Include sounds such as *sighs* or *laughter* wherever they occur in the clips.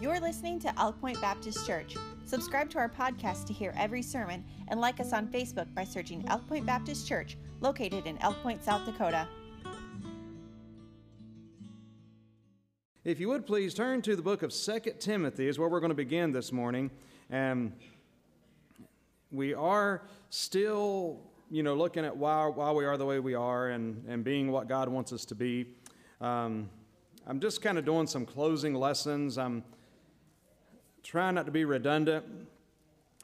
You're listening to Elk Point Baptist Church. Subscribe to our podcast to hear every sermon and like us on Facebook by searching Elk Point Baptist Church, located in Elk Point, South Dakota. If you would please turn to the book of Second Timothy, is where we're going to begin this morning. And we are still, you know, looking at why, why we are the way we are and, and being what God wants us to be. Um, I'm just kind of doing some closing lessons. I'm trying not to be redundant.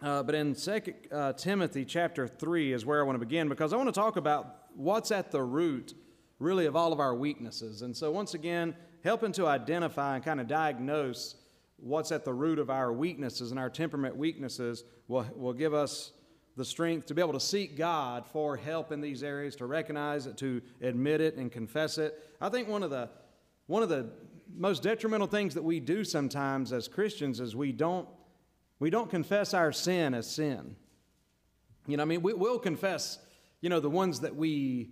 Uh, but in Second uh, Timothy chapter 3 is where I want to begin because I want to talk about what's at the root, really, of all of our weaknesses. And so, once again, helping to identify and kind of diagnose what's at the root of our weaknesses and our temperament weaknesses will, will give us the strength to be able to seek God for help in these areas, to recognize it, to admit it, and confess it. I think one of the one of the most detrimental things that we do sometimes as Christians is we don't we don't confess our sin as sin. You know, I mean, we, will confess, you know, the ones that we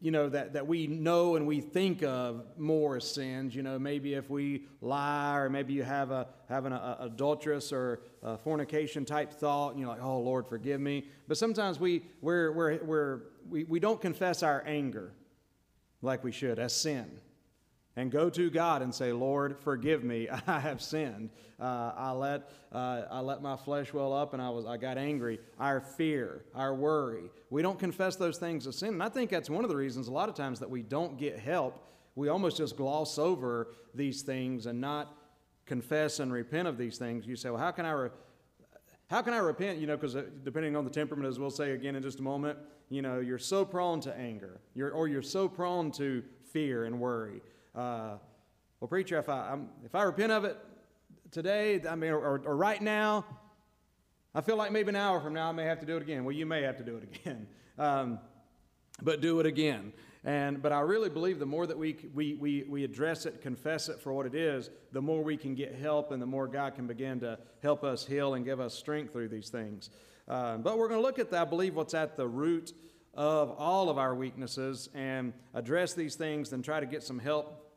you know, that, that we know and we think of more as sins. You know, maybe if we lie or maybe you have a have an a, adulterous or fornication type thought and you're like, oh, Lord, forgive me. But sometimes we, we're, we're, we're, we, we don't confess our anger like we should as sin and go to God and say, Lord, forgive me. *laughs* I have sinned. Uh, I, let, uh, I let my flesh well up and I, was, I got angry. Our fear, our worry. We don't confess those things as sin. And I think that's one of the reasons a lot of times that we don't get help. We almost just gloss over these things and not confess and repent of these things. You say, well, how can I, re- how can I repent? You know, because uh, depending on the temperament, as we'll say again in just a moment, you know, you're so prone to anger, you're, or you're so prone to fear and worry. Uh, well, preacher, if I, I'm, if I repent of it today, I mean, or, or right now, I feel like maybe an hour from now I may have to do it again. Well, you may have to do it again, *laughs* um, but do it again. And but I really believe the more that we, we we we address it, confess it for what it is, the more we can get help, and the more God can begin to help us heal and give us strength through these things. Uh, but we're going to look at, I believe, what's at the root of all of our weaknesses and address these things and try to get some help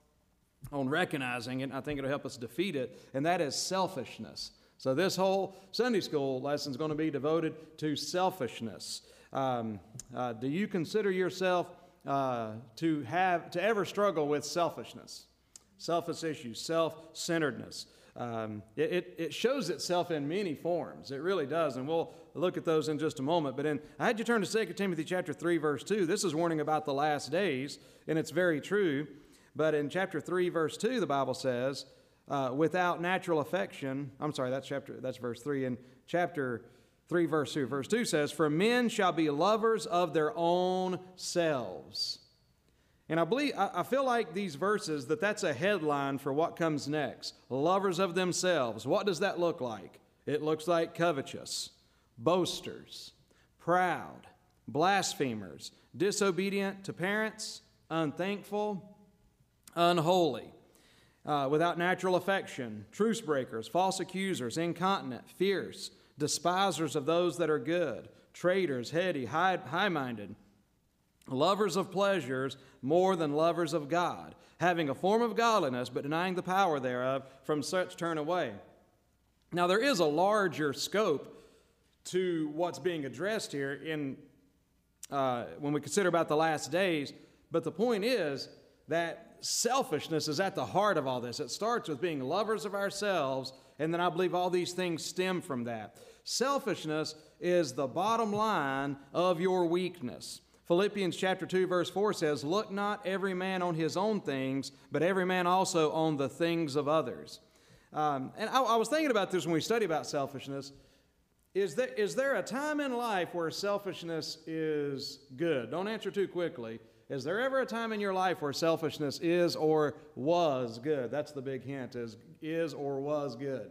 on recognizing it. I think it'll help us defeat it, and that is selfishness. So, this whole Sunday school lesson is going to be devoted to selfishness. Um, uh, do you consider yourself uh, to have to ever struggle with selfishness, selfish issues, self-centeredness? Um, it, it, it, shows itself in many forms. It really does, and we'll look at those in just a moment. But in, I had you turn to 2 Timothy chapter 3, verse 2. This is warning about the last days, and it's very true. But in chapter 3, verse 2, the Bible says, uh, without natural affection, I'm sorry, that's chapter, that's verse 3. In chapter 3, verse 2, verse 2 says, For men shall be lovers of their own selves. And I believe, I feel like these verses, that that's a headline for what comes next. Lovers of themselves. What does that look like? It looks like covetous, boasters, proud, blasphemers, disobedient to parents, unthankful, unholy, uh, without natural affection, truce breakers, false accusers, incontinent, fierce, despisers of those that are good, traitors, heady, high minded, lovers of pleasures more than lovers of God, having a form of godliness, but denying the power thereof, from such turn away. Now, there is a larger scope to what's being addressed here in, uh, when we consider about the last days, but the point is that selfishness is at the heart of all this. It starts with being lovers of ourselves, and then I believe all these things stem from that. Selfishness is the bottom line of your weakness. Philippians chapter 2 verse 4 says, "Look not every man on his own things, but every man also on the things of others." Um, and I, I was thinking about this when we study about selfishness. Is there, is there a time in life where selfishness is good? Don't answer too quickly. Is there ever a time in your life where selfishness is or was good? That's the big hint is is or was good.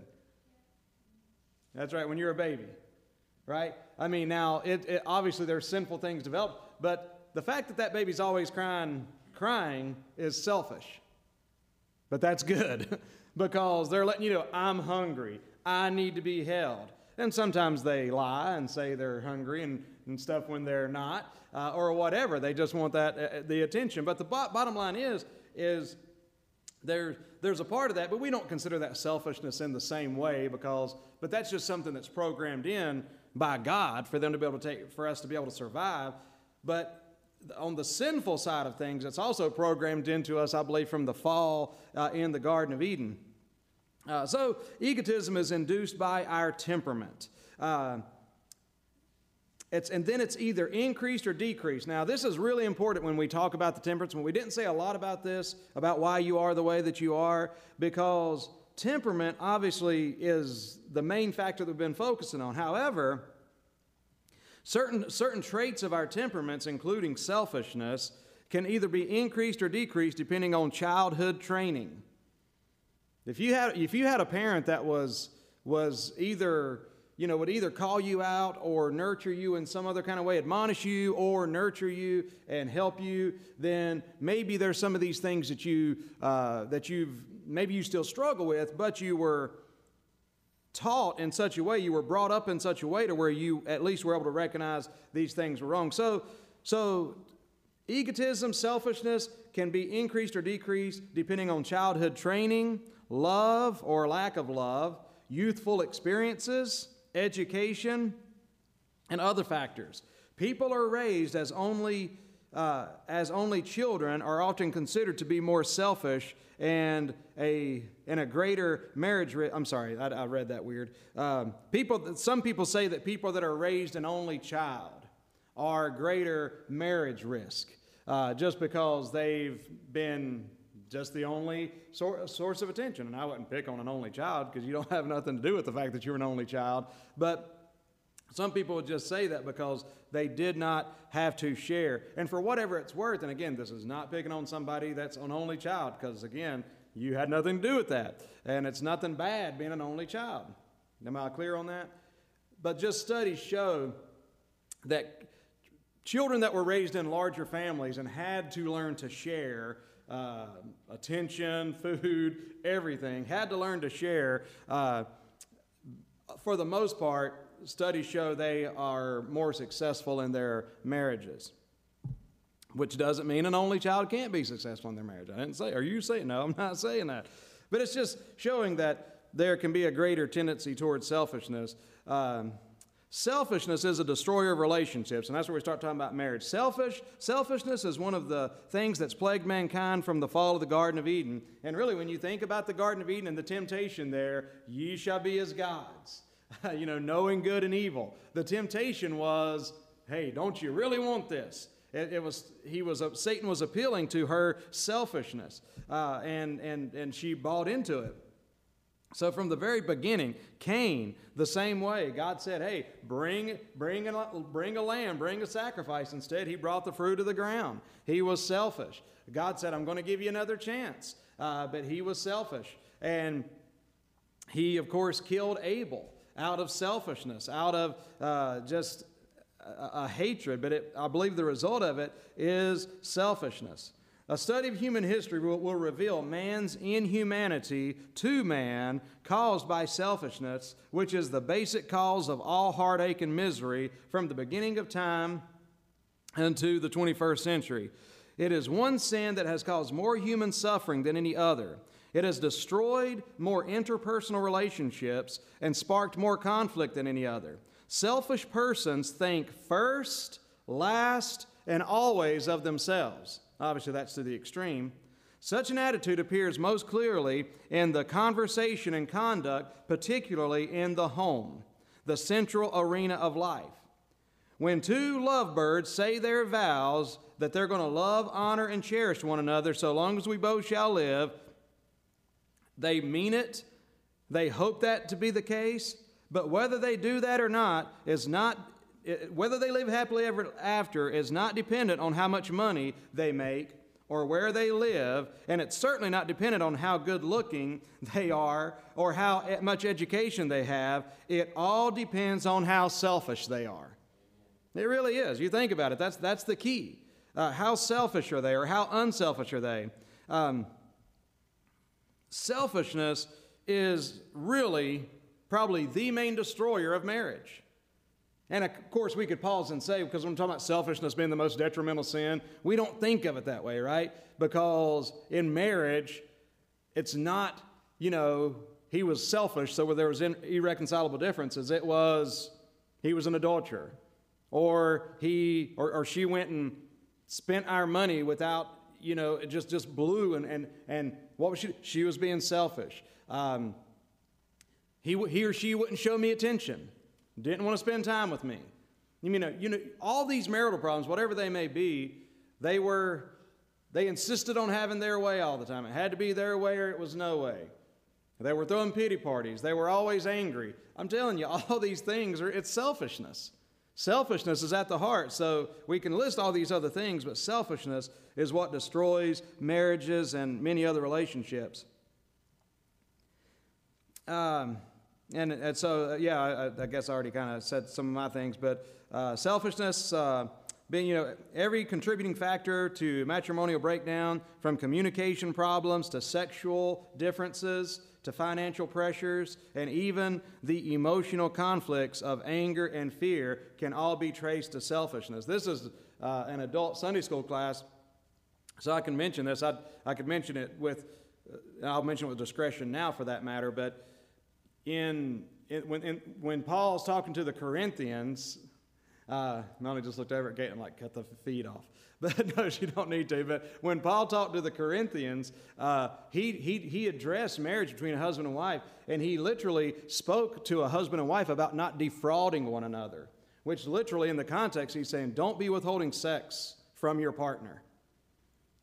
That's right, when you're a baby, right? I mean, now, it, it, obviously there's sinful things develop, but the fact that that baby's always crying, crying is selfish. But that's good *laughs* because they're letting you know, I'm hungry. I need to be held. And sometimes they lie and say they're hungry and, and stuff when they're not uh, or whatever. They just want that uh, the attention. But the bo- bottom line is is there, there's a part of that, but we don't consider that selfishness in the same way because, but that's just something that's programmed in by God for them to be able to take, for us to be able to survive. But on the sinful side of things, it's also programmed into us, I believe, from the fall uh, in the Garden of Eden. Uh, so, egotism is induced by our temperament. Uh, it's, and then it's either increased or decreased. Now, this is really important when we talk about the temperance. we didn't say a lot about this, about why you are the way that you are, because temperament obviously is the main factor that we've been focusing on. However, certain, certain traits of our temperaments, including selfishness, can either be increased or decreased depending on childhood training. If you had, if you had a parent that was, was either you know, would either call you out or nurture you in some other kind of way, admonish you or nurture you and help you, then maybe there's some of these things that you uh, that you've maybe you still struggle with, but you were taught in such a way, you were brought up in such a way to where you at least were able to recognize these things were wrong. So, so egotism, selfishness can be increased or decreased depending on childhood training, love or lack of love, youthful experiences education, and other factors. People are raised as only, uh, as only children are often considered to be more selfish and a, and a greater marriage risk. I'm sorry, I, I, read that weird. Um, people, some people say that people that are raised an only child are greater marriage risk uh, just because they've been just the only source of attention. And I wouldn't pick on an only child because you don't have nothing to do with the fact that you're an only child. But some people would just say that because they did not have to share. And for whatever it's worth, and again, this is not picking on somebody that's an only child because, again, you had nothing to do with that. And it's nothing bad being an only child. Am I clear on that? But just studies show that children that were raised in larger families and had to learn to share uh, attention, food, everything, had to learn to share. Uh, for the most part, studies show they are more successful in their marriages. Which doesn't mean an only child can't be successful in their marriage. I didn't say, are you saying? No, I'm not *laughs* saying that. But it's just showing that there can be a greater tendency towards selfishness. Um, Selfishness is a destroyer of relationships, and that's where we start talking about marriage. Selfish, selfishness is one of the things that's plagued mankind from the fall of the Garden of Eden. And really, when you think about the Garden of Eden and the temptation there, ye shall be as gods, *laughs* you know, knowing good and evil. The temptation was, hey, don't you really want this? It, it was he was Satan was appealing to her selfishness, uh, and and and she bought into it. So from the very beginning, Cain, the same way. God said, "Hey, bring bring a, bring a lamb, bring a sacrifice." Instead, he brought the fruit of the ground. He was selfish. God said, "I'm going to give you another chance," uh, but he was selfish, and he, of course, killed Abel out of selfishness, out of uh, just a, a hatred. But it, I believe the result of it is selfishness. A study of human history will, will, reveal man's inhumanity to man caused by selfishness, which is the basic cause of all heartache and misery from the beginning of time into the 21st century. It is one sin that has caused more human suffering than any other. It has destroyed more interpersonal relationships and sparked more conflict than any other. Selfish persons think first, last, and always of themselves. Obviously, that's to the extreme. Such an attitude appears most clearly in the conversation and conduct, particularly in the home, the central arena of life. When two lovebirds say their vows that they're going to love, honor, and cherish one another so long as we both shall live, they mean it. They hope that to be the case. But whether they do that or not is not whether they live happily ever after is not dependent on how much money they make or where they live, and it's certainly not dependent on how good looking they are or how much education they have. It all depends on how selfish they are. It really is. You think about it, that's, that's the key. Uh, how selfish are they or how unselfish are they? Um, selfishness is really probably the main destroyer of marriage. And of course, we could pause and say, because when I'm talking about selfishness being the most detrimental sin, we don't think of it that way, right? Because in marriage, it's not, you know, he was selfish, so there was irreconcilable differences. It was he was an adulterer, or he or, or she went and spent our money without, you know, it just just blew and and and what was she? She was being selfish. Um, he he or she wouldn't show me attention, didn't want to spend time with me. You mean, you know, all these marital problems, whatever they may be, they were they insisted on having their way all the time. It had to be their way or it was no way. They were throwing pity parties. They were always angry. I'm telling you, *laughs* all these things are, it's selfishness. Selfishness is at the heart. So we can list all these other things, but selfishness is what destroys marriages and many other relationships. Um, and, and so, uh, yeah, I, I, guess I already kind of said some of my things, but uh, selfishness, uh, being, you know, every contributing factor to matrimonial breakdown, from communication problems to sexual differences to financial pressures, and even the emotional conflicts of anger and fear can all be traced to selfishness. This is uh, an adult Sunday school class, so I can mention this. i I could mention it with, uh, I'll mention it with discretion now for that matter, but in, in when, in, when Paul's talking to the Corinthians, uh, Melanie just looked over at and like cut the feed off. *laughs* But *laughs* no, she don't need to. But when Paul talked to the Corinthians, uh, he, he, he addressed marriage between a husband and wife, and he literally spoke to a husband and wife about not defrauding one another, which literally in the context he's saying, don't be withholding sex from your partner.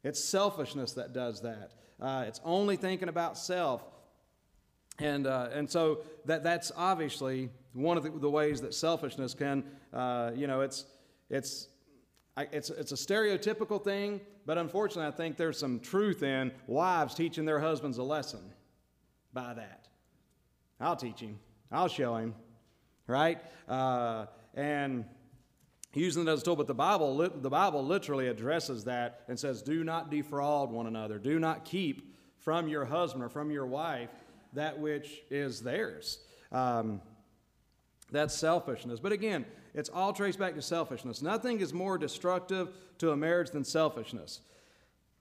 It's selfishness that does that. Uh, it's only thinking about self. And, uh, and so that, that's obviously one of the, the ways that selfishness can, uh, you know, it's, it's, it's, it's a stereotypical thing, but unfortunately, I think there's some truth in wives teaching their husbands a lesson by that. I'll teach him, I'll show him, right? Uh, and using it as a tool, but the Bible, the Bible literally addresses that and says, do not defraud one another. Do not keep from your husband or from your wife that which is theirs. Um, that's selfishness. But again, it's all traced back to selfishness. Nothing is more destructive to a marriage than selfishness.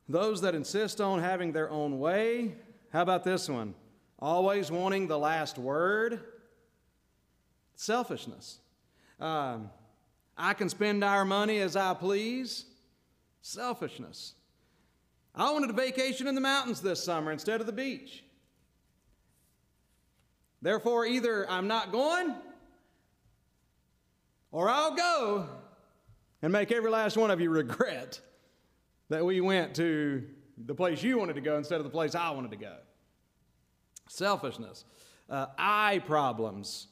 Those that insist on having their own way, how about this one? Always wanting the last word, selfishness. Um, I can spend our money as I please, selfishness. I wanted a vacation in the mountains this summer instead of the beach. Therefore, either I'm not going or I'll go and make every last one of you regret that we went to the place you wanted to go instead of the place I wanted to go. Selfishness. Uh, eye problems.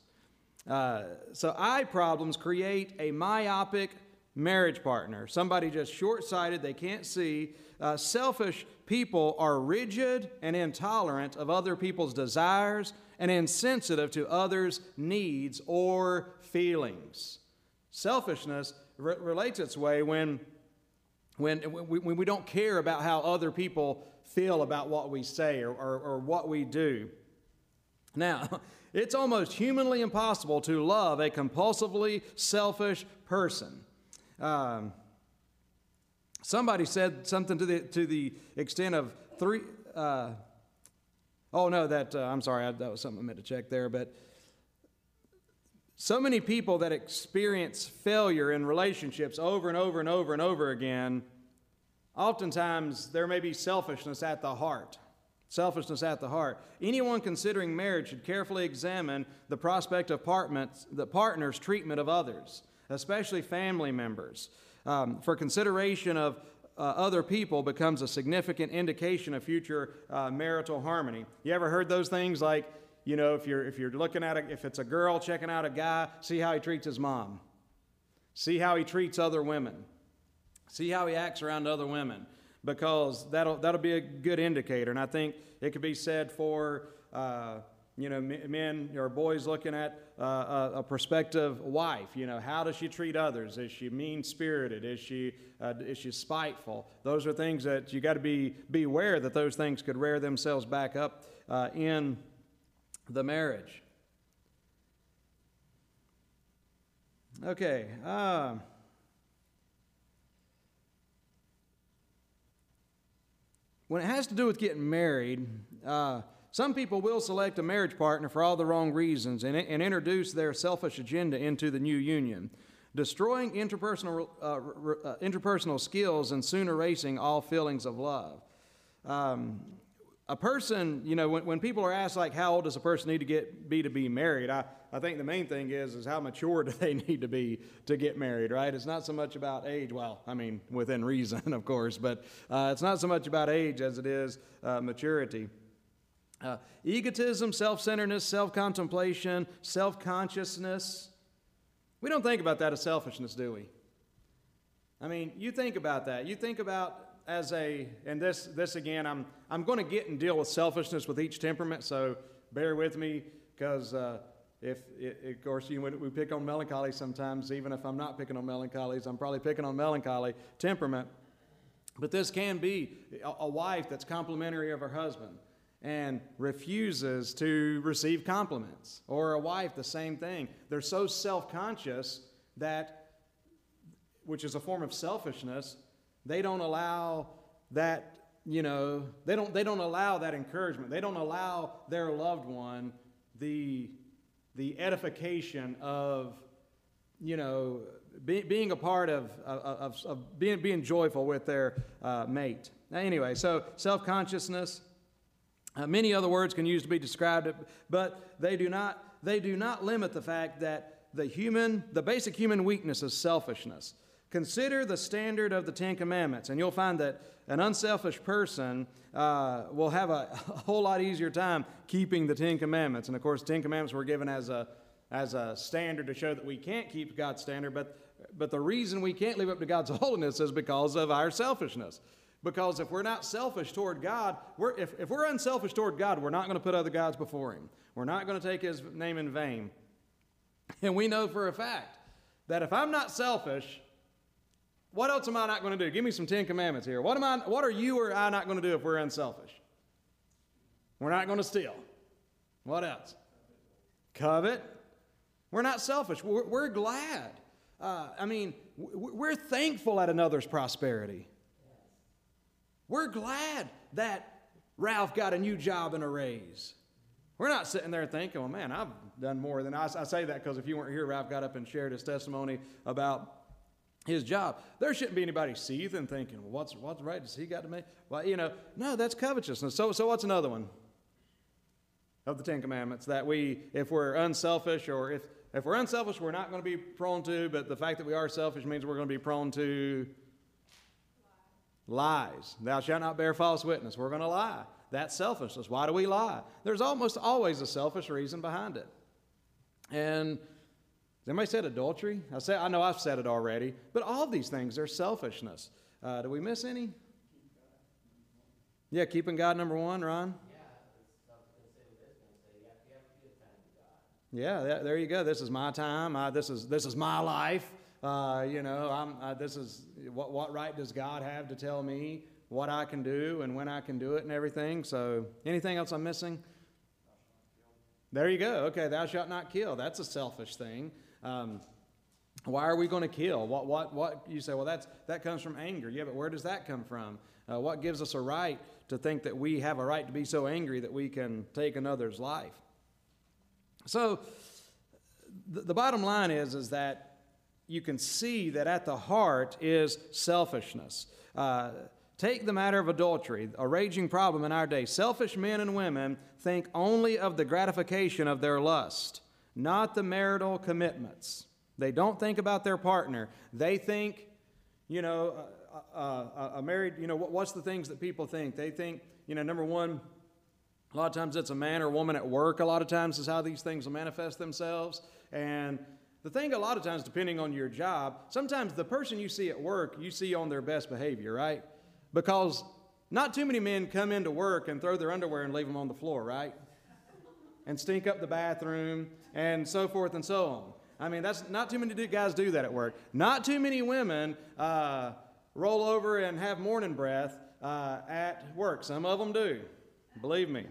Uh, so, eye problems create a myopic marriage partner, somebody just short sighted, they can't see. Uh, selfish people are rigid and intolerant of other people's desires and insensitive to others' needs or feelings. Selfishness re- relates its way when, when, when we don't care about how other people feel about what we say or, or, or what we do. Now, *laughs* it's almost humanly impossible to love a compulsively selfish person. Um, somebody said something to the, to the extent of three. Uh, oh, no, that, uh, I'm sorry, I, that was something I meant to check there, but so many people that experience failure in relationships over and over and over and over again, oftentimes there may be selfishness at the heart. Selfishness at the heart. Anyone considering marriage should carefully examine the prospect of the partner's treatment of others, especially family members. Um, for consideration of uh, other people becomes a significant indication of future uh, marital harmony. You ever heard those things like, you know, if you're, if you're looking at it, if it's a girl checking out a guy, see how he treats his mom. See how he treats other women. See how he acts around other women because that'll, that'll be a good indicator. And I think it could be said for, uh, you know, men or boys looking at uh, a, a, prospective wife. You know, how does she treat others? Is she mean spirited? Is she, uh, is she spiteful? Those are things that you got to be, be aware that those things could rear themselves back up uh, in the marriage. Okay. Uh, when it has to do with getting married, uh, some people will select a marriage partner for all the wrong reasons and, and introduce their selfish agenda into the new union, destroying interpersonal, uh, uh, interpersonal skills and soon erasing all feelings of love. Um, a person, you know, when, when people are asked, like, how old does a person need to get be to be married? I, I think the main thing is, is how mature *laughs* do they need to be to get married, right? It's not so much about age. Well, I mean, within reason, *laughs* of course, but uh, it's not so much about age as it is uh, maturity. Uh, egotism, self centeredness, self contemplation, self consciousness. We don't think about that as selfishness, do we? I mean, you think about that. You think about as a, and this, this again, I'm, I'm going to get and deal with selfishness with each temperament, so bear with me, because uh, if, it, of course, you, we pick on melancholy sometimes, even if I'm not picking on melancholies, I'm probably picking on melancholy temperament. But this can be a, a wife that's complimentary of her husband and refuses to receive compliments, or a wife, the same thing. They're so self conscious that, which is a form of selfishness, they don't allow that, you know, they don't, they don't allow that encouragement. They don't allow their loved one the, the edification of, you know, be, being a part of, of, of, being, being joyful with their uh, mate. Anyway, so self consciousness. Uh, many other words can use to be described but they do not they do not limit the fact that the human the basic human weakness is selfishness Consider the standard of the Ten Commandments, and you'll find that an unselfish person uh, will have a, *laughs* a, whole lot easier time keeping the Ten Commandments. And of course, Ten Commandments were given as a, as a standard to show that we can't keep God's standard, but, but the reason we can't live up to God's *laughs* holiness is because of our selfishness. Because if we're not selfish toward God, we're, if, if we're unselfish toward God, we're not going to put other gods before Him. We're not going to take His name in vain. And we know for a fact that if I'm not selfish, what else am I not going to do? Give me some Ten Commandments here. What, am I, what are you or I not going to do if we're unselfish? We're not going to steal. What else? Covet. We're not selfish. We're, we're glad. Uh, I mean, we're thankful at another's prosperity. We're glad that Ralph got a new job and a raise. We're not sitting there thinking, well, man, I've done more than I, I say that because if you weren't here, Ralph got up and shared his testimony about his job. There shouldn't be anybody seething thinking, well, what's, what's right? Does he got to make? Well, you know, no, that's covetousness. So, so what's another one of the Ten Commandments that we, if we're unselfish or if, if we're unselfish, we're not going to be prone to, but the fact that we are selfish means we're going to be prone to lies. Thou shalt not bear false witness. We're going to lie. That's selfishness. Why do we lie? There's almost always a selfish reason behind it. And has anybody said adultery? I, say, I know I've said it already, but all these things are selfishness. Uh, do we miss any? Yeah, keeping God number one, Ron? Yeah, there you go. This is my time. Uh, this is this is my life. Uh, you know, I'm, uh, this is what what right does God have to tell me what I can do and when I can do it and everything? So, anything else I'm missing? There you go. Okay, thou shalt not kill. That's a selfish thing. Um, why are we going to kill? What, what, what? You say, well, that's, that comes from anger. Yeah, but where does that come from? Uh, what gives us a right to think that we have a right to be so angry that we can take another's life? So, the, the bottom line is, is that you can see that at the heart is selfishness. Uh, take the matter of adultery, a raging problem in our day. Selfish men and women think only of the gratification of their lust not the marital commitments. They don't think about their partner. They think, you know, a, a, a married, you know, what, what's the things that people think? They think, you know, number one, a lot of times it's a man or woman at work, a lot of times is how these things manifest themselves. And the thing, a lot of times, depending on your job, sometimes the person you see at work, you see on their best behavior, right? Because not too many men come into work and throw their underwear and leave them on the floor, right? and stink up the bathroom and so forth and so on. I mean, that's not too many guys do that at work. Not too many women uh, roll over and have morning breath uh, at work. Some of them do, believe me,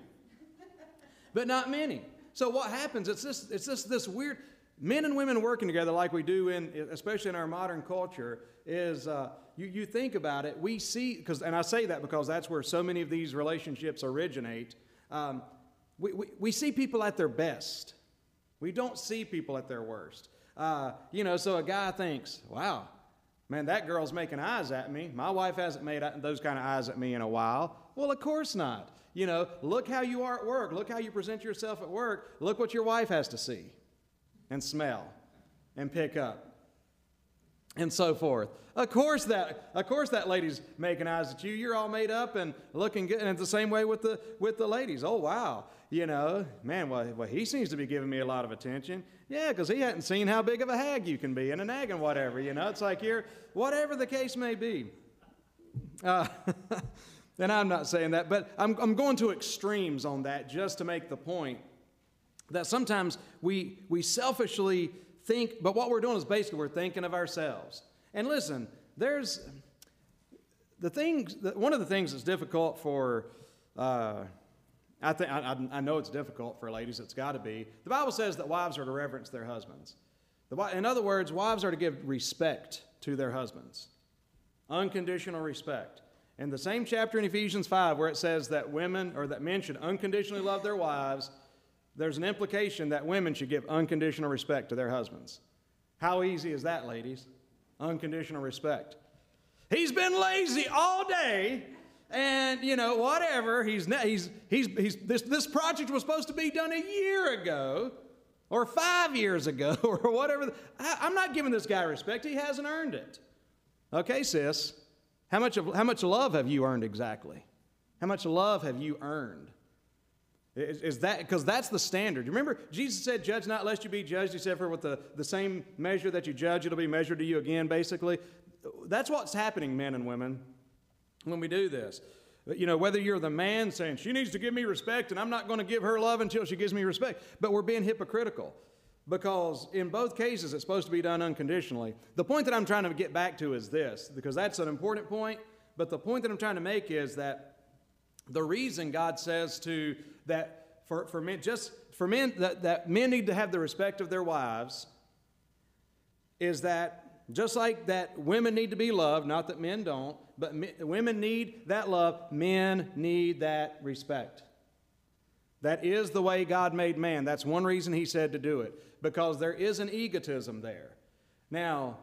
but not many. So what happens? It's this. It's this. This weird. men and women working together like we do in, especially in our modern culture, is uh, you, you think about it, we see, because, and I say that because that's where so many of these relationships originate. Um, we, we, we see people at their best. We don't see people at their worst. Uh, you know, so a guy thinks, wow, man, that girl's making eyes at me. My wife hasn't made those kind of eyes at me in a while. Well, of course not. You know, look how you are at work. Look how you present yourself at work. Look what your wife has to see and smell and pick up and so forth. Of course that of course that lady's making eyes at you. You're all made up and looking good. And it's the same way with the with the ladies. Oh wow. You know, man, well, well he seems to be giving me a lot of attention. Yeah, because he hadn't seen how big of a hag you can be and a nag and whatever, you know. It's like you're whatever the case may be. Uh, *laughs* and I'm not saying that, but I'm, I'm going to extremes on that just to make the point that sometimes we, we selfishly think, but what we're doing is basically we're thinking of ourselves. And listen, there's the things, one of the things that's difficult for, uh, I, think, I, I know it's difficult for ladies, it's got to be. The Bible says that wives are to reverence their husbands. In other words, wives are to give respect to their husbands, unconditional respect. In the same chapter in Ephesians 5, where it says that women or that men should unconditionally love their wives, there's an implication that women should give unconditional respect to their husbands. How easy is that, ladies? Unconditional respect. He's been lazy all day, and you know, whatever. He's, he's, he's, he's, this, this project was supposed to be done a year ago, or five years ago, *laughs* or whatever. I, I'm not giving this guy respect. He hasn't earned it. Okay, sis. How much, of, how much love have you earned exactly? How much love have you earned? Is, is that because that's the standard? Remember, Jesus said, Judge not lest you be judged. He said, For with the, the same measure that you judge, it'll be measured to you again, basically. That's what's happening, men and women, when we do this. You know, whether you're the man saying, She needs to give me respect, and I'm not going to give her love until she gives me respect, but we're being hypocritical because in both cases it's supposed to be done unconditionally. The point that I'm trying to get back to is this, because that's an important point, but the point that I'm trying to make is that the reason God says to that for, for men, just for men, that, that men need to have the respect of their wives is that just like that women need to be loved, not that men don't, but men, women need that love, men need that respect. That is the way God made man. That's one reason he said to do it, because there is an egotism there. Now,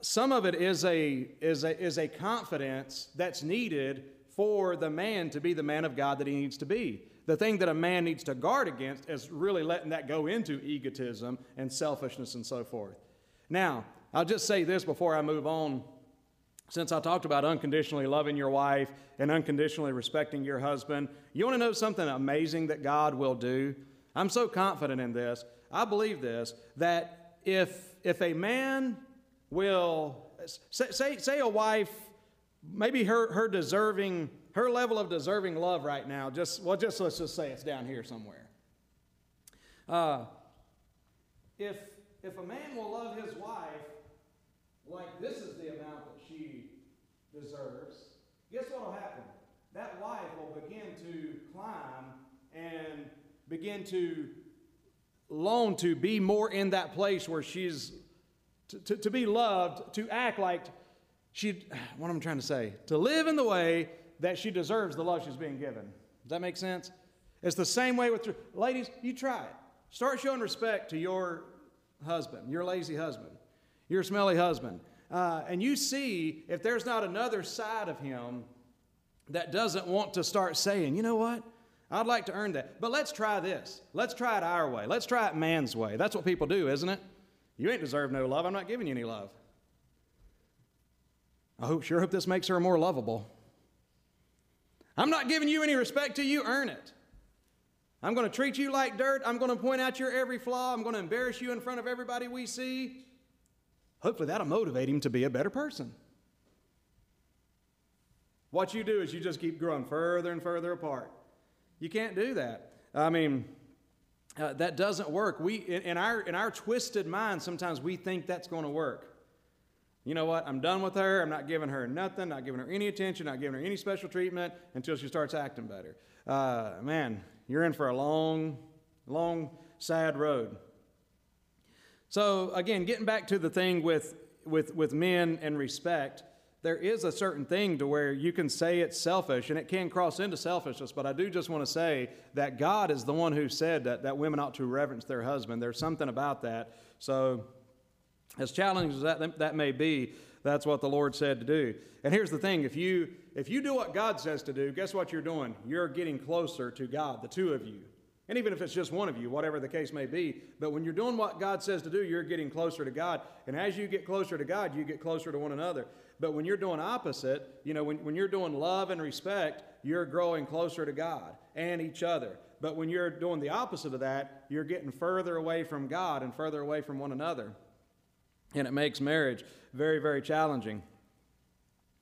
some of it is a, is a, is a confidence that's needed for the man to be the man of God that he needs to be. The thing that a man needs to guard against is really letting that go into egotism and selfishness and so forth. Now, I'll just say this before I move on. Since I talked about unconditionally loving your wife and unconditionally respecting your husband, you want to know something amazing that God will do? I'm so confident in this. I believe this that if, if a man will, say, say, say a wife maybe her, her deserving, her level of deserving love right now, just, well, just let's just say it's down here somewhere. Uh, if, if a man will love his wife like this is the amount that she deserves, guess what will happen? That wife will begin to climb and begin to long to be more in that place where she's to, to, to be loved, to act like she, *sighs* what I'm trying to say, to live in the way that she deserves the love she's being given. Does that make sense? It's the same way with, ladies, you try it. Start showing respect to your husband, your lazy husband, your smelly husband. Uh, and you see if there's not another side of him that doesn't want to start saying, you know what? I'd like to earn that. But let's try this. Let's try it our way. Let's try it man's way. That's what people do, isn't it? You ain't deserve no love. I'm not giving you any love. I hope, sure hope this makes her more lovable. I'm not giving you any respect till you earn it. I'm going to treat you like dirt. I'm going to point out your every flaw. I'm going to embarrass you in front of everybody we see. Hopefully, that'll motivate him to be a better person. What you do is you just keep growing further and further apart. You can't do that. I mean, uh, that doesn't work. We, in, in, our, in our twisted mind, sometimes we think that's going to work you know what? I'm done with her. I'm not giving her nothing, not giving her any attention, not giving her any special treatment until she starts acting better. Uh, man, you're in for a long, long, sad road. So, again, getting back to the thing with, with, with men and respect, there is a certain thing to where you can say it's selfish and it can cross into selfishness, but I do just want to say that God is the one who said that, that women ought to reverence their husband. There's something about that. So, as challenging as that, that may be, that's what the Lord said to do. And here's the thing if you, if you do what God says to do, guess what you're doing? You're getting closer to God, the two of you. And even if it's just one of you, whatever the case may be, but when you're doing what God says to do, you're getting closer to God. And as you get closer to God, you get closer to one another. But when you're doing opposite, you know, when, when you're doing love and respect, you're growing closer to God and each other. But when you're doing the opposite of that, you're getting further away from God and further away from one another. And it makes marriage very, very challenging,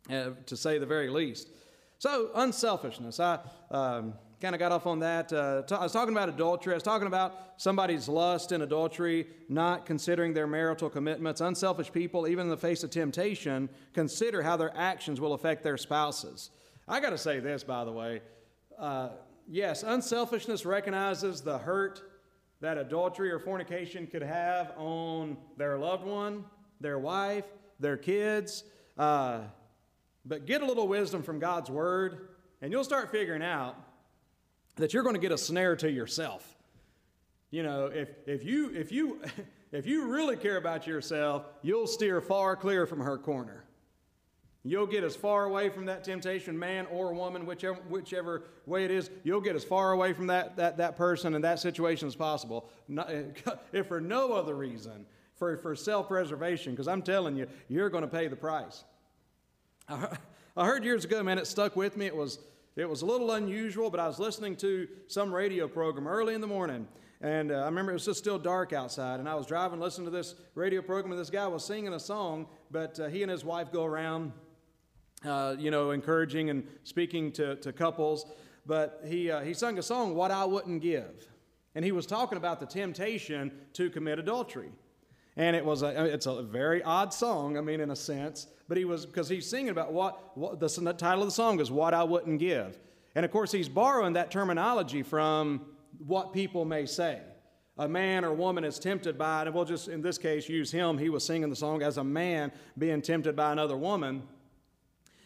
uh, to say the very least. So, unselfishness. I. Um, kind of got off on that. Uh, t- I was talking about adultery. I was talking about somebody's lust and adultery, not considering their marital commitments. Unselfish people, even in the face of temptation, consider how their actions will affect their spouses. I got to say this, by the way. Uh, yes, unselfishness recognizes the hurt that adultery or fornication could have on their loved one, their wife, their kids. Uh, but get a little wisdom from God's word, and you'll start figuring out that you're going to get a snare to yourself. You know, if, if, you, if, you, *laughs* if you really care about yourself, you'll steer far clear from her corner. You'll get as far away from that temptation, man or woman, whichever, whichever way it is, you'll get as far away from that, that, that person and that situation as possible. Not, *laughs* if for no other reason, for, for self preservation, because I'm telling you, you're going to pay the price. I heard years ago, man, it stuck with me. It was it was a little unusual, but I was listening to some radio program early in the morning. And uh, I remember it was just still dark outside, and I was driving, listening to this radio program, and this guy was singing a song, but uh, he and his wife go around, uh, you know, encouraging and speaking to, to couples. But he, uh, he sung a song, What I Wouldn't Give. And he was talking about the temptation to commit adultery. And it was a, it's a very odd song, I mean, in a sense, but he was, because he's singing about what, what the, the title of the song is What I Wouldn't Give. And of course, he's borrowing that terminology from what people may say. A man or woman is tempted by, and we'll just in this case use him. He was singing the song as a man being tempted by another woman.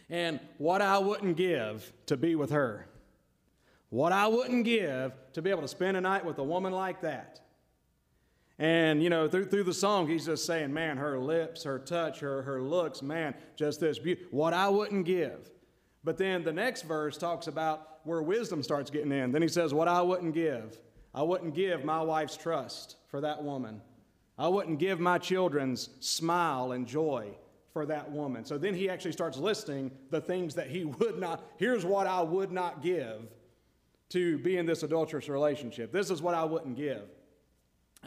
And what I wouldn't give to be with her. What I wouldn't give to be able to spend a night with a woman like that. And, you know, through, through the song, he's just saying, man, her lips, her touch, her, her looks, man, just this beauty. What I wouldn't give. But then the next verse talks about where wisdom starts getting in. Then he says, What I wouldn't give. I wouldn't give my wife's trust for that woman. I wouldn't give my children's smile and joy for that woman. So then he actually starts listing the things that he *laughs* would not. Here's what I would not give to be in this adulterous relationship. This is what I wouldn't give.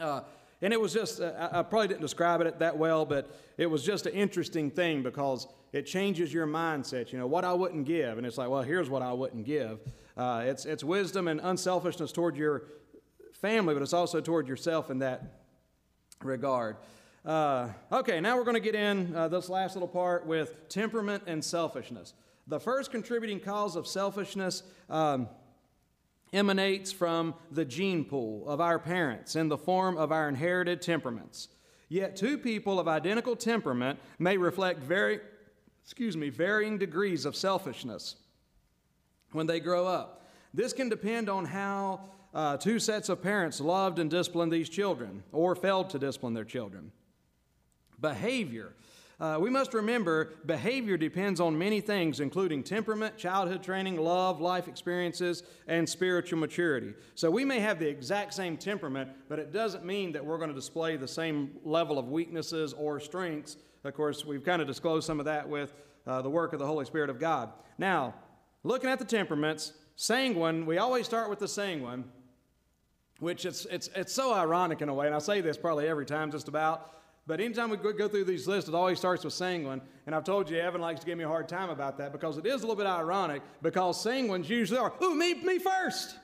Uh, and it was just, uh, I probably didn't describe it that well, but it was just an interesting thing because it changes your mindset. You know, what I wouldn't give. And it's like, well, here's what I wouldn't give. Uh, it's, it's wisdom and unselfishness toward your family, but it's also toward yourself in that regard. Uh, okay, now we're going to get in uh, this last little part with temperament and selfishness. The first contributing cause of selfishness. Um, emanates from the gene pool of our parents in the form of our inherited temperaments. Yet two people of identical temperament may reflect very, excuse me, varying degrees of selfishness when they grow up. This can depend on how uh, two sets of parents loved and disciplined these children or failed to discipline their children. Behavior uh, we must remember behavior depends on many things, including temperament, childhood training, love, life experiences, and spiritual maturity. So we may have the exact same temperament, but it doesn't mean that we're going to display the same level of weaknesses or strengths. Of course, we've kind of disclosed some of that with uh, the work of the Holy Spirit of God. Now, looking at the temperaments, sanguine, we always start with the sanguine, which it's, it's, it's so ironic in a way, and I say this probably every time just about. But anytime we go through these lists, it always starts with sanguine. And I've told you, Evan likes to give me a hard time about that because it is a little bit ironic because sanguines usually are, ooh, me, me first.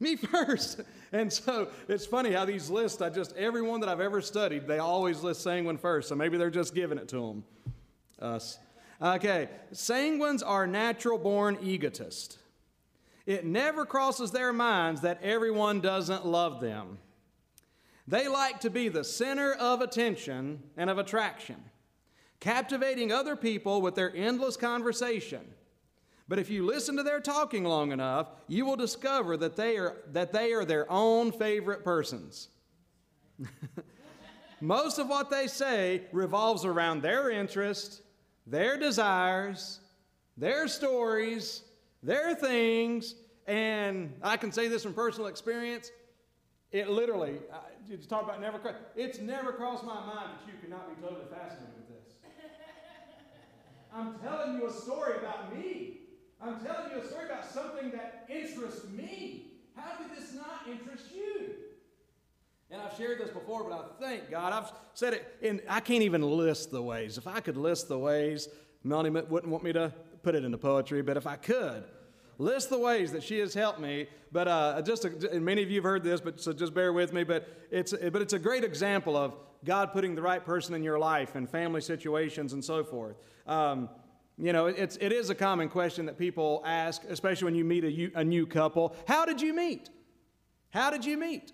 Me *laughs* first. And so it's funny how these lists, I just, everyone that I've ever studied, they always list sanguine first. So maybe they're just giving it to them. Us. Okay. Sanguines are natural born egotists. It never crosses their minds that everyone doesn't love them. They like to be the center of attention and of attraction, captivating other people with their endless conversation. But if you listen to their talking long enough, you will discover that they are, that they are their own favorite persons. *laughs* Most of what they say revolves around their interests, their desires, their stories, their things, and I can say this from personal experience. It literally, you talk about never, it's never crossed my mind that you cannot be totally fascinated with this. *laughs* I'm telling you a story about me. I'm telling you a story about something that interests me. How did this not interest you? And I've shared this before, but I thank God. I've said it, and I can't even list the ways. If I could list the ways, Melanie wouldn't want me to put it into poetry, but if I could, list the ways that she has helped me. But uh, just, a, and many of you have heard this, but so just bear with me. But it's, but it's a great example of God putting the right person in your life and family situations and so forth. Um, you know, it's, it is a common question that people ask, especially when you meet a, a new couple. How did you meet? How did you meet?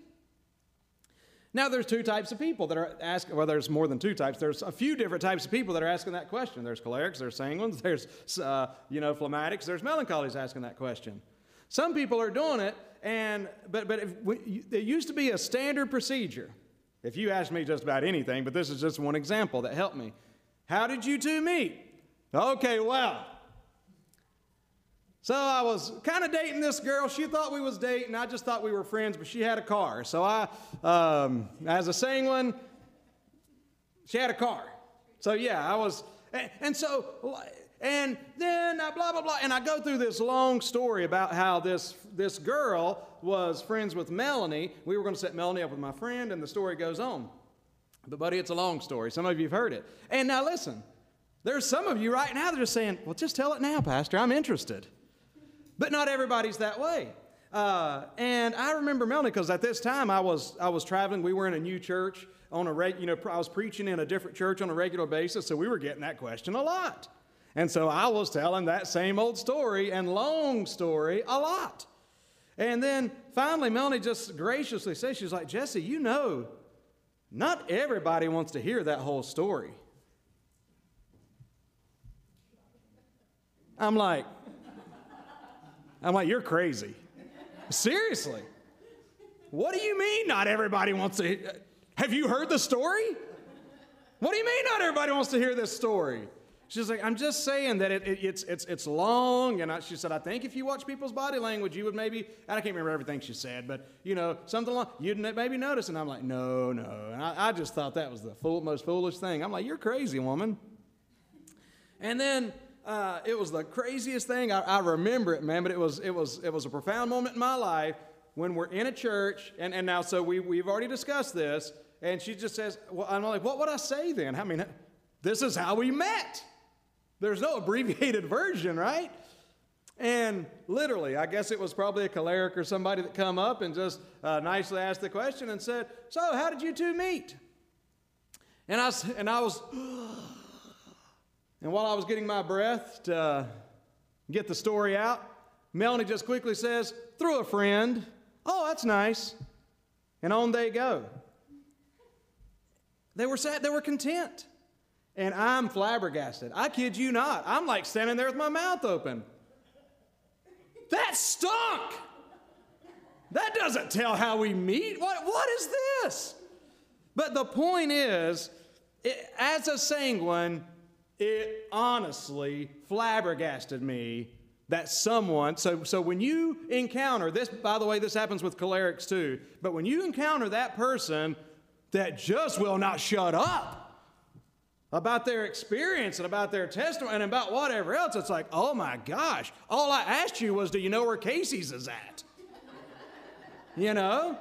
Now, there's two types of people that are asking, well, there's more than two types. There's a few different types of people that are asking that question. There's cholerics, there's sanguines, *laughs* there's, uh, you know, phlegmatics, there's melancholies asking that question. Some people are doing it, and, but, but if we, it used to be a standard procedure. If you ask me just about anything, but this is just one example that helped me. How did you two meet? Okay, well, so I was kind of dating this girl. She thought we was dating. I just thought we were friends, but she had a car. So I, um, as a singling, she had a car. So yeah, I was, and, and so, and then I blah blah blah, and I go through this long story about how this this girl was friends with Melanie. We were going to set Melanie up with my friend, and the story goes on. But buddy, it's a long story. Some of you have heard it. And now listen, there's some of you right now that are saying, "Well, just tell it now, Pastor. I'm interested." But not everybody's that way. Uh, and I remember Melanie because at this time I was I was traveling. We were in a new church on a reg, you know I was preaching in a different church on a regular basis, so we were getting that question a lot. And so I was telling that same old story and long story a lot. And then finally, Melanie just graciously says, She's like, Jesse, you know, not everybody wants to hear that whole story. I'm like, I'm like, you're crazy. Seriously. What do you mean not everybody wants to? Uh, have you heard the story? What do you mean not everybody wants to hear this story? She's like, I'm just saying that it, it, it's, it's, it's long. And I, she said, I think if you watch people's body language, you would maybe, I can't remember everything she said, but, you know, something along, you'd maybe notice. And I'm like, no, no. And I, I just thought that was the fool, most foolish thing. I'm like, you're crazy, woman. And then uh, it was the craziest thing. I, I, remember it, man, but it was, it, was, it was a profound moment in my life when we're in a church, and, and now, so we, we've already discussed this, and she just says, well, I'm like, what would I say then? I mean, this is how we met. There's no *laughs* abbreviated version, right? And literally, I guess it was probably a choleric or somebody that come up and just uh, nicely asked the question and said, "So, how did you two meet?" And I and I was *gasps* and while I was getting my breath to get the story out, Melanie just quickly says, through a friend. Oh, that's nice. And on they go. They were sad, they were content. And I'm flabbergasted. I kid you not. I'm like standing there with my mouth open. That stunk! That doesn't tell how we meet. What, what is this? But the point is, it, as a sanguine, it honestly flabbergasted me that someone, so, so when you encounter this, by the way, this happens with cholerics too, but when you encounter that person that just will not shut up about their experience and about their testimony and about whatever else, it's like, oh my gosh, all I asked you was, do you know where Casey's is at? you know?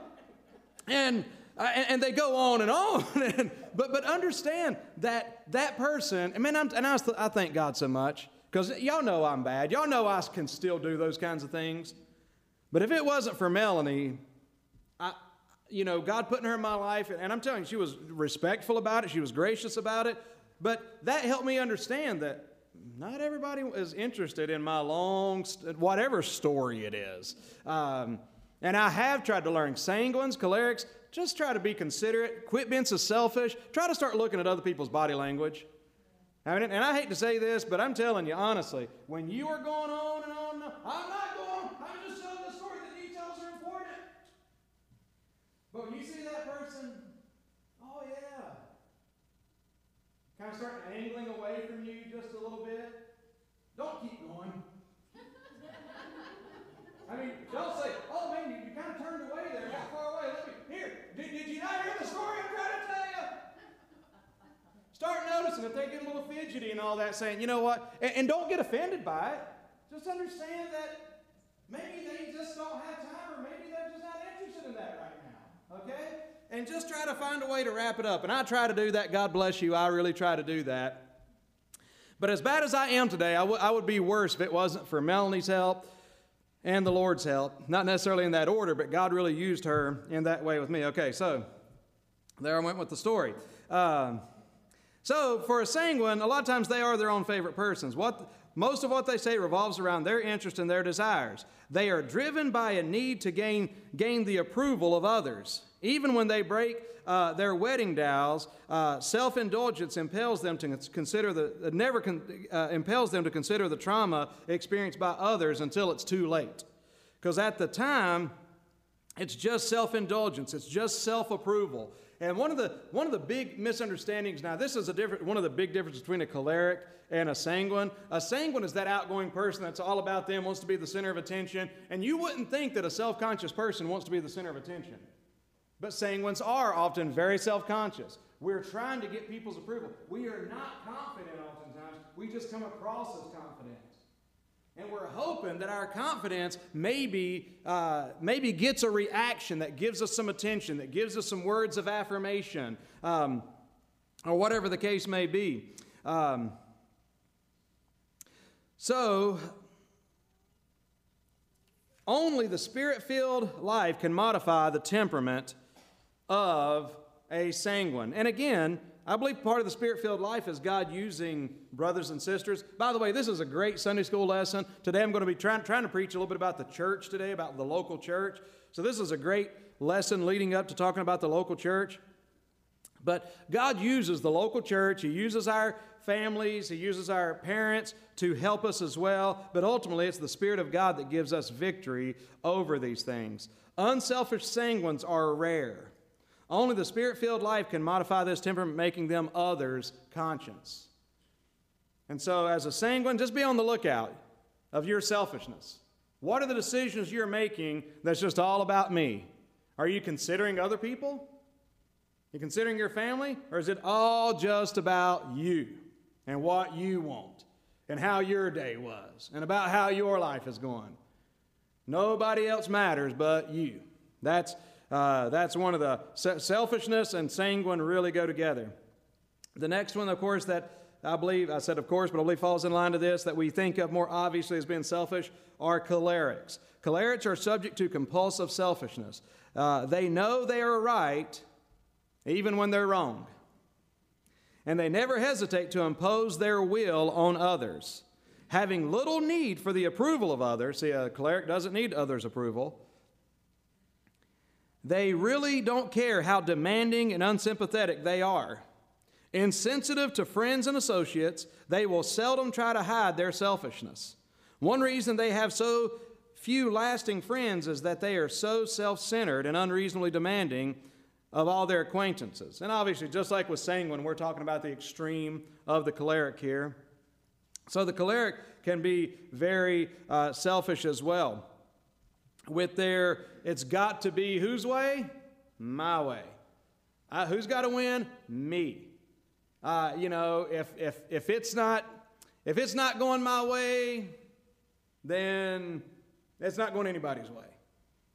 And and they go on and on. *laughs* and, but, but understand that that person, I mean, I'm, and I, I thank God so much because y'all know I'm bad. Y'all know I can still do those kinds of things. But if it wasn't for Melanie, I, you know, God putting her in my life, and I'm telling you, she was respectful about it, she was gracious about it. But that helped me understand that not everybody is interested in my long, whatever story it is. Um, And I have tried to learn sanguines, cholerics, just try to be considerate, quit being so selfish, try to start looking at other people's body language. I mean, and I hate to say this, but I'm telling you honestly, when you are going on and on, and on I'm not going, I'm just telling the story, the details are important. But when you see that person, oh yeah, kind of starting angling away from you just a little bit, don't keep going. *laughs* I mean, don't say, oh man, you, you kind of turned away there, got far away. Let me, here, did, did you not hear the story I'm trying to tell you? Start noticing if they get a little fidgety and all that, saying, you know what, and, and don't get offended by it. Just understand that maybe they just don't have time or maybe they're just not interested in that right now, okay? And just try to find a way to wrap it up. And I try to do that. God bless you. I really try to do that. But as bad as I am today, I, w- I would be worse if it wasn't for Melanie's help and the Lord's help. Not necessarily in that order, but God really used her in that way with me. Okay, so there I went with the story. Um, so for a sanguine, a lot of times they are their own favorite persons. What, most of what they say revolves around their interest and their desires. They are driven by a need to gain, gain the approval of others. Even when they break uh, their wedding vows, uh, self-indulgence impels them to consider the uh, never con- uh, impels them to consider the trauma experienced by others until it's too late. Because at the time, it's just self-indulgence. It's just self-approval. And one of the one of the big misunderstandings now, this is a different one of the big differences between a choleric and a sanguine. A sanguine is that outgoing person that's all about them, wants to be the center of attention, and you wouldn't think that a self-conscious person wants to be the center of attention. But sanguines are often very self conscious. We're trying to get people's approval. We are not confident oftentimes. We just come across as confident. And we're hoping that our confidence maybe, uh, maybe gets a reaction that gives us some attention, that gives us some words of affirmation, um, or whatever the case may be. Um, so, only the spirit filled life can modify the temperament of a sanguine. And again, I believe part of the spirit filled life is God using brothers and sisters. By the way, this is a great Sunday school lesson. Today I'm going to be trying, trying to preach a little bit about the church today, about the local church. So this is a great lesson leading up to talking about the local church. But God uses the local church, He uses our families, He uses our parents to help us as well. But ultimately, it's the Spirit of God that gives us victory over these things. Unselfish sanguines are rare. Only the spirit filled life can modify this temperament, making them others' conscience. And so, as a sanguine, just be on the lookout of your selfishness. What are the decisions you're making that's just all about me? Are you considering other people? Are you considering your family? Or is it all just about you and what you want and how your day was and about how your life is going? Nobody else matters but you. That's uh, that's one of the selfishness and sanguine really go together. The next one, of course, that I believe, I said of course, but I believe falls in line to this that we think of more obviously as being selfish are cholerics. Cholerics are subject to compulsive selfishness. Uh, they know they are right even when they're wrong. And they never hesitate to impose their will on others. Having little need for the approval of others, see, a choleric doesn't need others' approval. They really don't care how demanding and unsympathetic they are. Insensitive to friends and associates, they will seldom try to hide their selfishness. One reason they have so few lasting friends is that they are so self centered and unreasonably demanding of all their acquaintances. And obviously, just like with sanguine, we're talking about the extreme of the choleric here. So the choleric can be very uh, selfish as well with their, it's got to be whose way? My way. Uh, who's got to win? Me. Uh, you know, if, if, if, it's not, if it's not going my way, then it's not going anybody's way.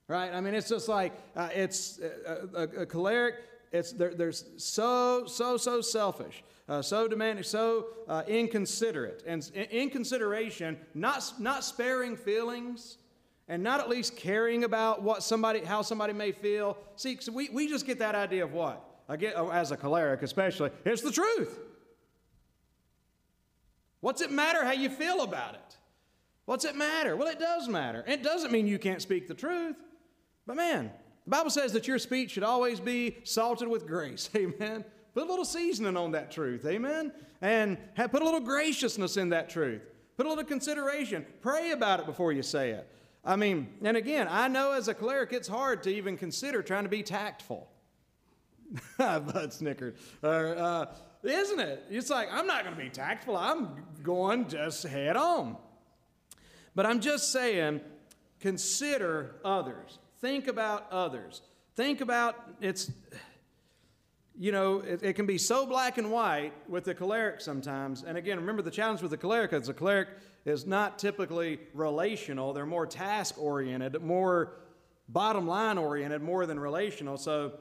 Right? I mean, it's just like, uh, it's a, a, a, choleric, it's, they're, they're so, so, so selfish. Uh, so demanding, so uh, inconsiderate. And in consideration, not, not sparing feelings, and not at least caring about what somebody, how somebody may feel. See, we, we just get that idea of what? I get, oh, as a choleric especially, it's the truth. What's it matter how you feel about it? What's it matter? Well, it does matter. It doesn't mean you can't speak the truth. But man, the Bible says that your speech should always be salted with grace. *laughs* Amen. Put a little seasoning on that truth. Amen. And have, put a little graciousness in that truth. Put a little consideration. Pray about it before you say it. I mean, and again, I know as a choleric it's hard to even consider trying to be tactful. *laughs* Bud snickered. Uh, uh, isn't it? It's like, I'm not going to be tactful. I'm going just head on. But I'm just saying, consider others. Think about others. Think about it's, you know, it, it, can be so black and white with the choleric sometimes. And again, remember the challenge with the choleric is the choleric is not typically relational. They're more task oriented, more bottom line oriented, more than relational. So,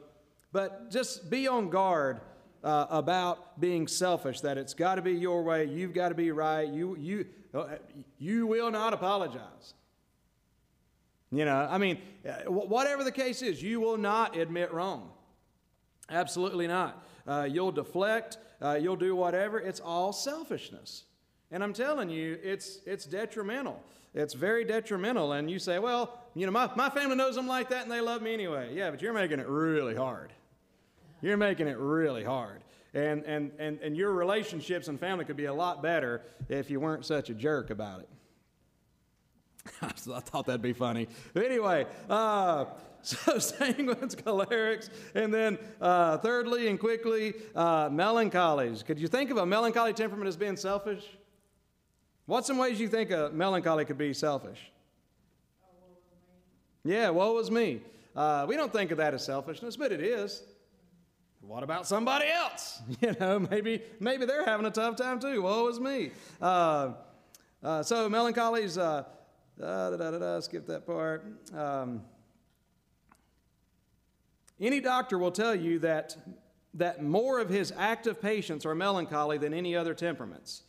but just be on guard uh, about being selfish. That it's got to be your way. You've got to be right. You you uh, you will not apologize. You know, I mean, uh, whatever the case is, you will not admit wrong. Absolutely not. Uh, you'll deflect. Uh, you'll do whatever. It's all selfishness. And I'm telling you, it's, it's detrimental. It's very detrimental. And you say, well, you know, my, my family knows I'm like that and they love me anyway. Yeah, but you're making it really hard. You're making it really hard. And, and, and, and your relationships and family could be a lot better if you weren't such a jerk about it. *laughs* I thought that'd be funny. But anyway, uh, *laughs* so sanguines, cholerics, and then uh, thirdly and quickly, uh, melancholies. Could you think of a melancholy temperament as being selfish? What's some ways you think a melancholy could be selfish? yeah, woe is me. Uh, we don't think of that as selfishness, but it is. What about somebody else? *laughs* You know, maybe maybe they're having a tough time too. Woe is me. Uh, uh, so melancholy's. Uh, da, da, da, da, skip that part. Um, any doctor will tell you that that more of his active patients are melancholy than any other temperaments.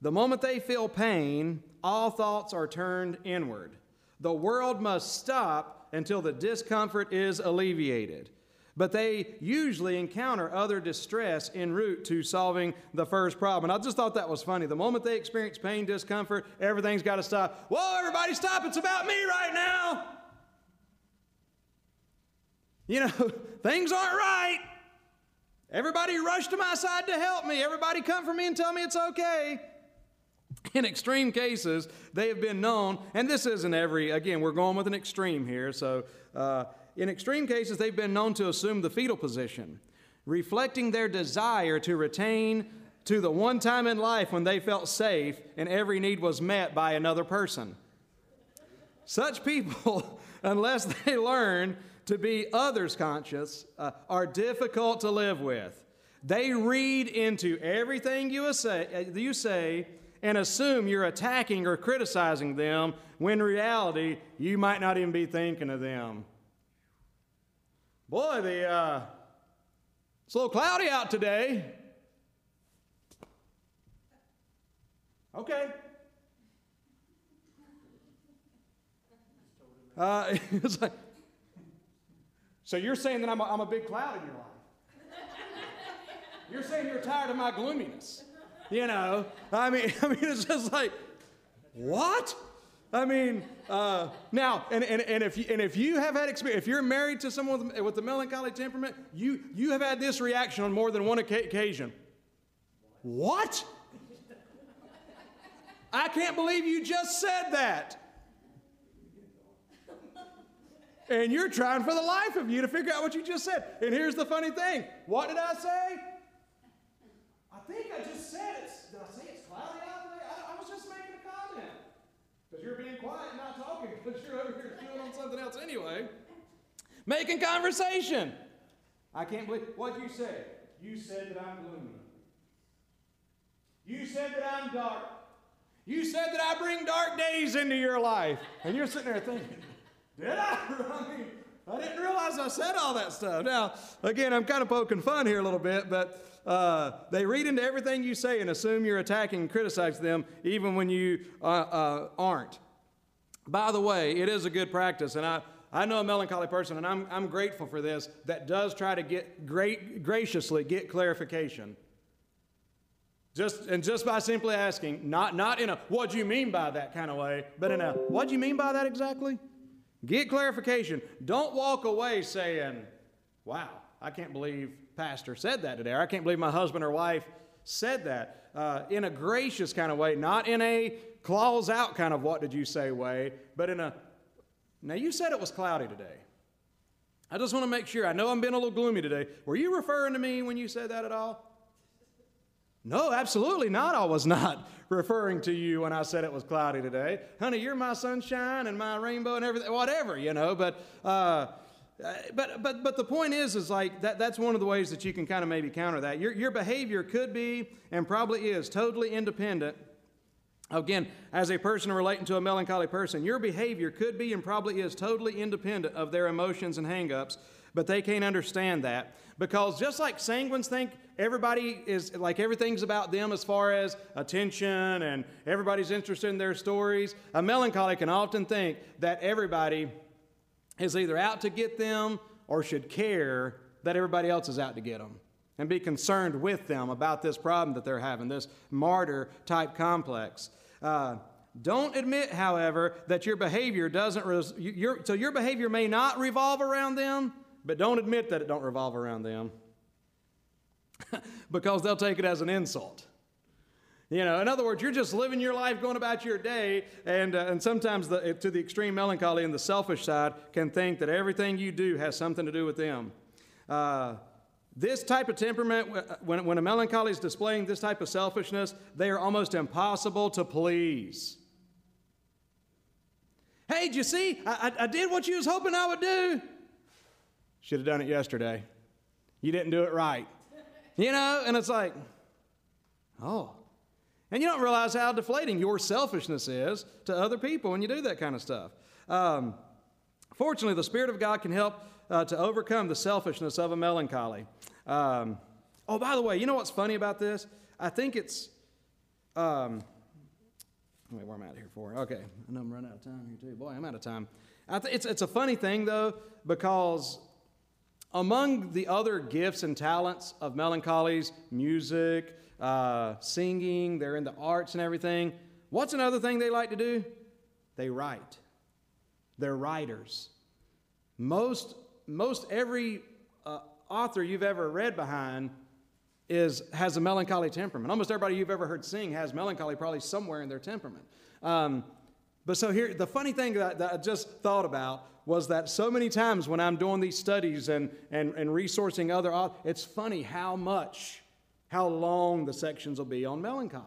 The moment they feel pain, all thoughts are turned inward. The world must stop until the discomfort is alleviated. But they usually encounter other distress en route to solving the first problem. And I just thought that was funny. The moment they experience pain, discomfort, everything's got to stop. Whoa, everybody stop. It's about me right now. You know, *laughs* things aren't right. Everybody rush to my side to help me. Everybody come for me and tell me it's okay. In extreme cases, they have been known, and this isn't every, again, we're going with an extreme here. So, uh, in extreme cases, they've been known to assume the fetal position, reflecting their desire to retain to the one time in life when they felt safe and every need was met by another person. Such people, *laughs* unless they learn to be others conscious, uh, are difficult to live with. They read into everything you say, uh, you say and assume you're attacking or criticizing them when reality you might not even be thinking of them. Boy, the uh, it's a little cloudy out today. Okay. Uh, *laughs* it's like, so you're saying that I'm a, I'm a big cloud in your life? You're saying you're tired of my gloominess? You know, I mean, *laughs* I mean, it's just like, what? I mean, uh, now, and, and, and, if you, and if you have had experience, if you're married to someone with, with a melancholy temperament, you, you have had this reaction on more than one occasion. What? I can't believe you just said that. And you're trying for the life of you to figure out what you just said. And here's the funny thing what did I say? I think I just said it. Did I say it's cloudy out there? I, I was just making a comment. Because you're being quiet and not talking *laughs* because you're over here doing on something else anyway. Making conversation. I can't believe what you said. You said that I'm gloomy. You said that I'm dark. You said that I bring dark days into your life. And you're sitting there thinking, did I? *laughs* I mean, I didn't realize I said all that stuff. Now, again, I'm kind of poking fun here a little bit, but uh, they read into everything you say and assume you're attacking and criticizing them even when you uh, uh, aren't. By the way, it is a good practice, and I, I know a melancholy person, and I'm, I'm grateful for this, that does try to get great, graciously get clarification. Just, and just by simply asking, not, not in a what do you mean by that kind of way, but in a what do you mean by that exactly? Get clarification. Don't walk away saying, wow, I can't believe Pastor said that today. Or I can't believe my husband or wife said that. Uh, in a gracious kind of way, not in a claws out kind of what did you say way, but in a, now you said it was cloudy today. I just want to make sure. I know I'm being a little gloomy today. Were you referring to me when you said that at all? No, absolutely not. I was not *laughs* referring to you when I said it was cloudy today. Honey, you're my sunshine and my rainbow and everything, whatever, you know. But, uh, but, but, but the point is, is like that, that's one of the ways that you can kind of maybe counter that. Your, your behavior could be and probably is totally independent. Again, as a person relating to a melancholy person, your behavior could be and probably is totally independent of their emotions and hangups, but they can't understand that. Because just like sanguines think everybody is like everything's about them as far as attention and everybody's interested in their stories, a melancholy can often think that everybody is either out to get them or should care that everybody else is out to get them and be concerned with them about this problem that they're having, this martyr type complex. Uh, don't admit, however, that your behavior doesn't, res- your, so your behavior may not revolve around them, but don't admit that it don't revolve around them *laughs* because they'll take it as an insult. You know, in other words, you're just living your life, going about your day, and, uh, and sometimes the, to the extreme melancholy and the selfish side can think that everything you do has something to do with them. Uh, this type of temperament, when, when a melancholy is displaying this type of selfishness, they are almost impossible to please. Hey, did you see? I, I, I did what you was hoping I would do. Should have done it yesterday. You didn't do it right. You know, and it's like, oh. And you don't realize how deflating your selfishness is to other people when you do that kind of stuff. Um, fortunately, the Spirit of God can help uh, to overcome the selfishness of a melancholy. Um, oh, by the way, you know what's funny about this? I think it's. Um, wait, where am I out here for? Okay, I know I'm running out of time here too. Boy, I'm out of time. Th- it's, it's a funny thing though, because among the other gifts and talents of melancholies, music, uh, singing, they're in the arts and everything. What's another thing they like to do? They write. They're writers. Most, most every uh, author you've ever read behind is, has a melancholy temperament. Almost everybody you've ever heard sing has melancholy probably somewhere in their temperament. Um, but so here, the funny thing that, that I just thought about was that so many times when I'm doing these studies and, and, and resourcing other it's funny how much, how long the sections will be on melancholy.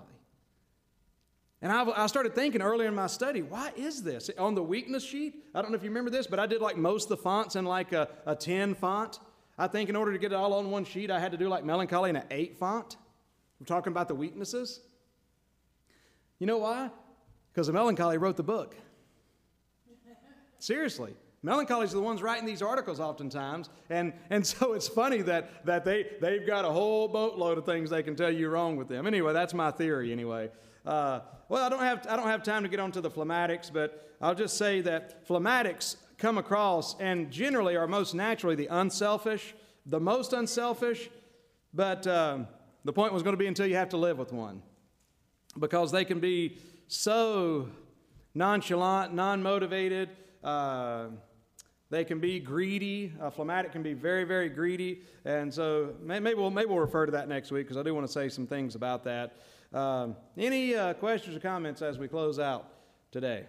And I, I, started thinking earlier in my study, why is this? On the weakness sheet, I don't know if you remember this, but I did like most of the fonts in like a, a 10 font. I think in order to get it all on one sheet, I had to do like melancholy in an 8 font. We're talking about the weaknesses. You know why? Because melancholy wrote the book. Seriously. Melancholies are the ones writing these articles oftentimes. And, and *laughs* so it's funny that, that they, they've got a whole boatload of things they can tell you wrong with them. Anyway, that's my theory, anyway. Uh, well, I don't, have, I don't have time to get onto the phlegmatics, but I'll just say that phlegmatics come across and generally are most naturally the unselfish, the most unselfish, but uh, the point was going to be until you have to live with one. Because they can be so nonchalant, non motivated. Uh, they can be greedy. Phlegmatic can be very, very greedy. And so maybe we'll, maybe we'll refer to that next week because I do want to say some things about that. Um, any uh, questions or comments as we close out today?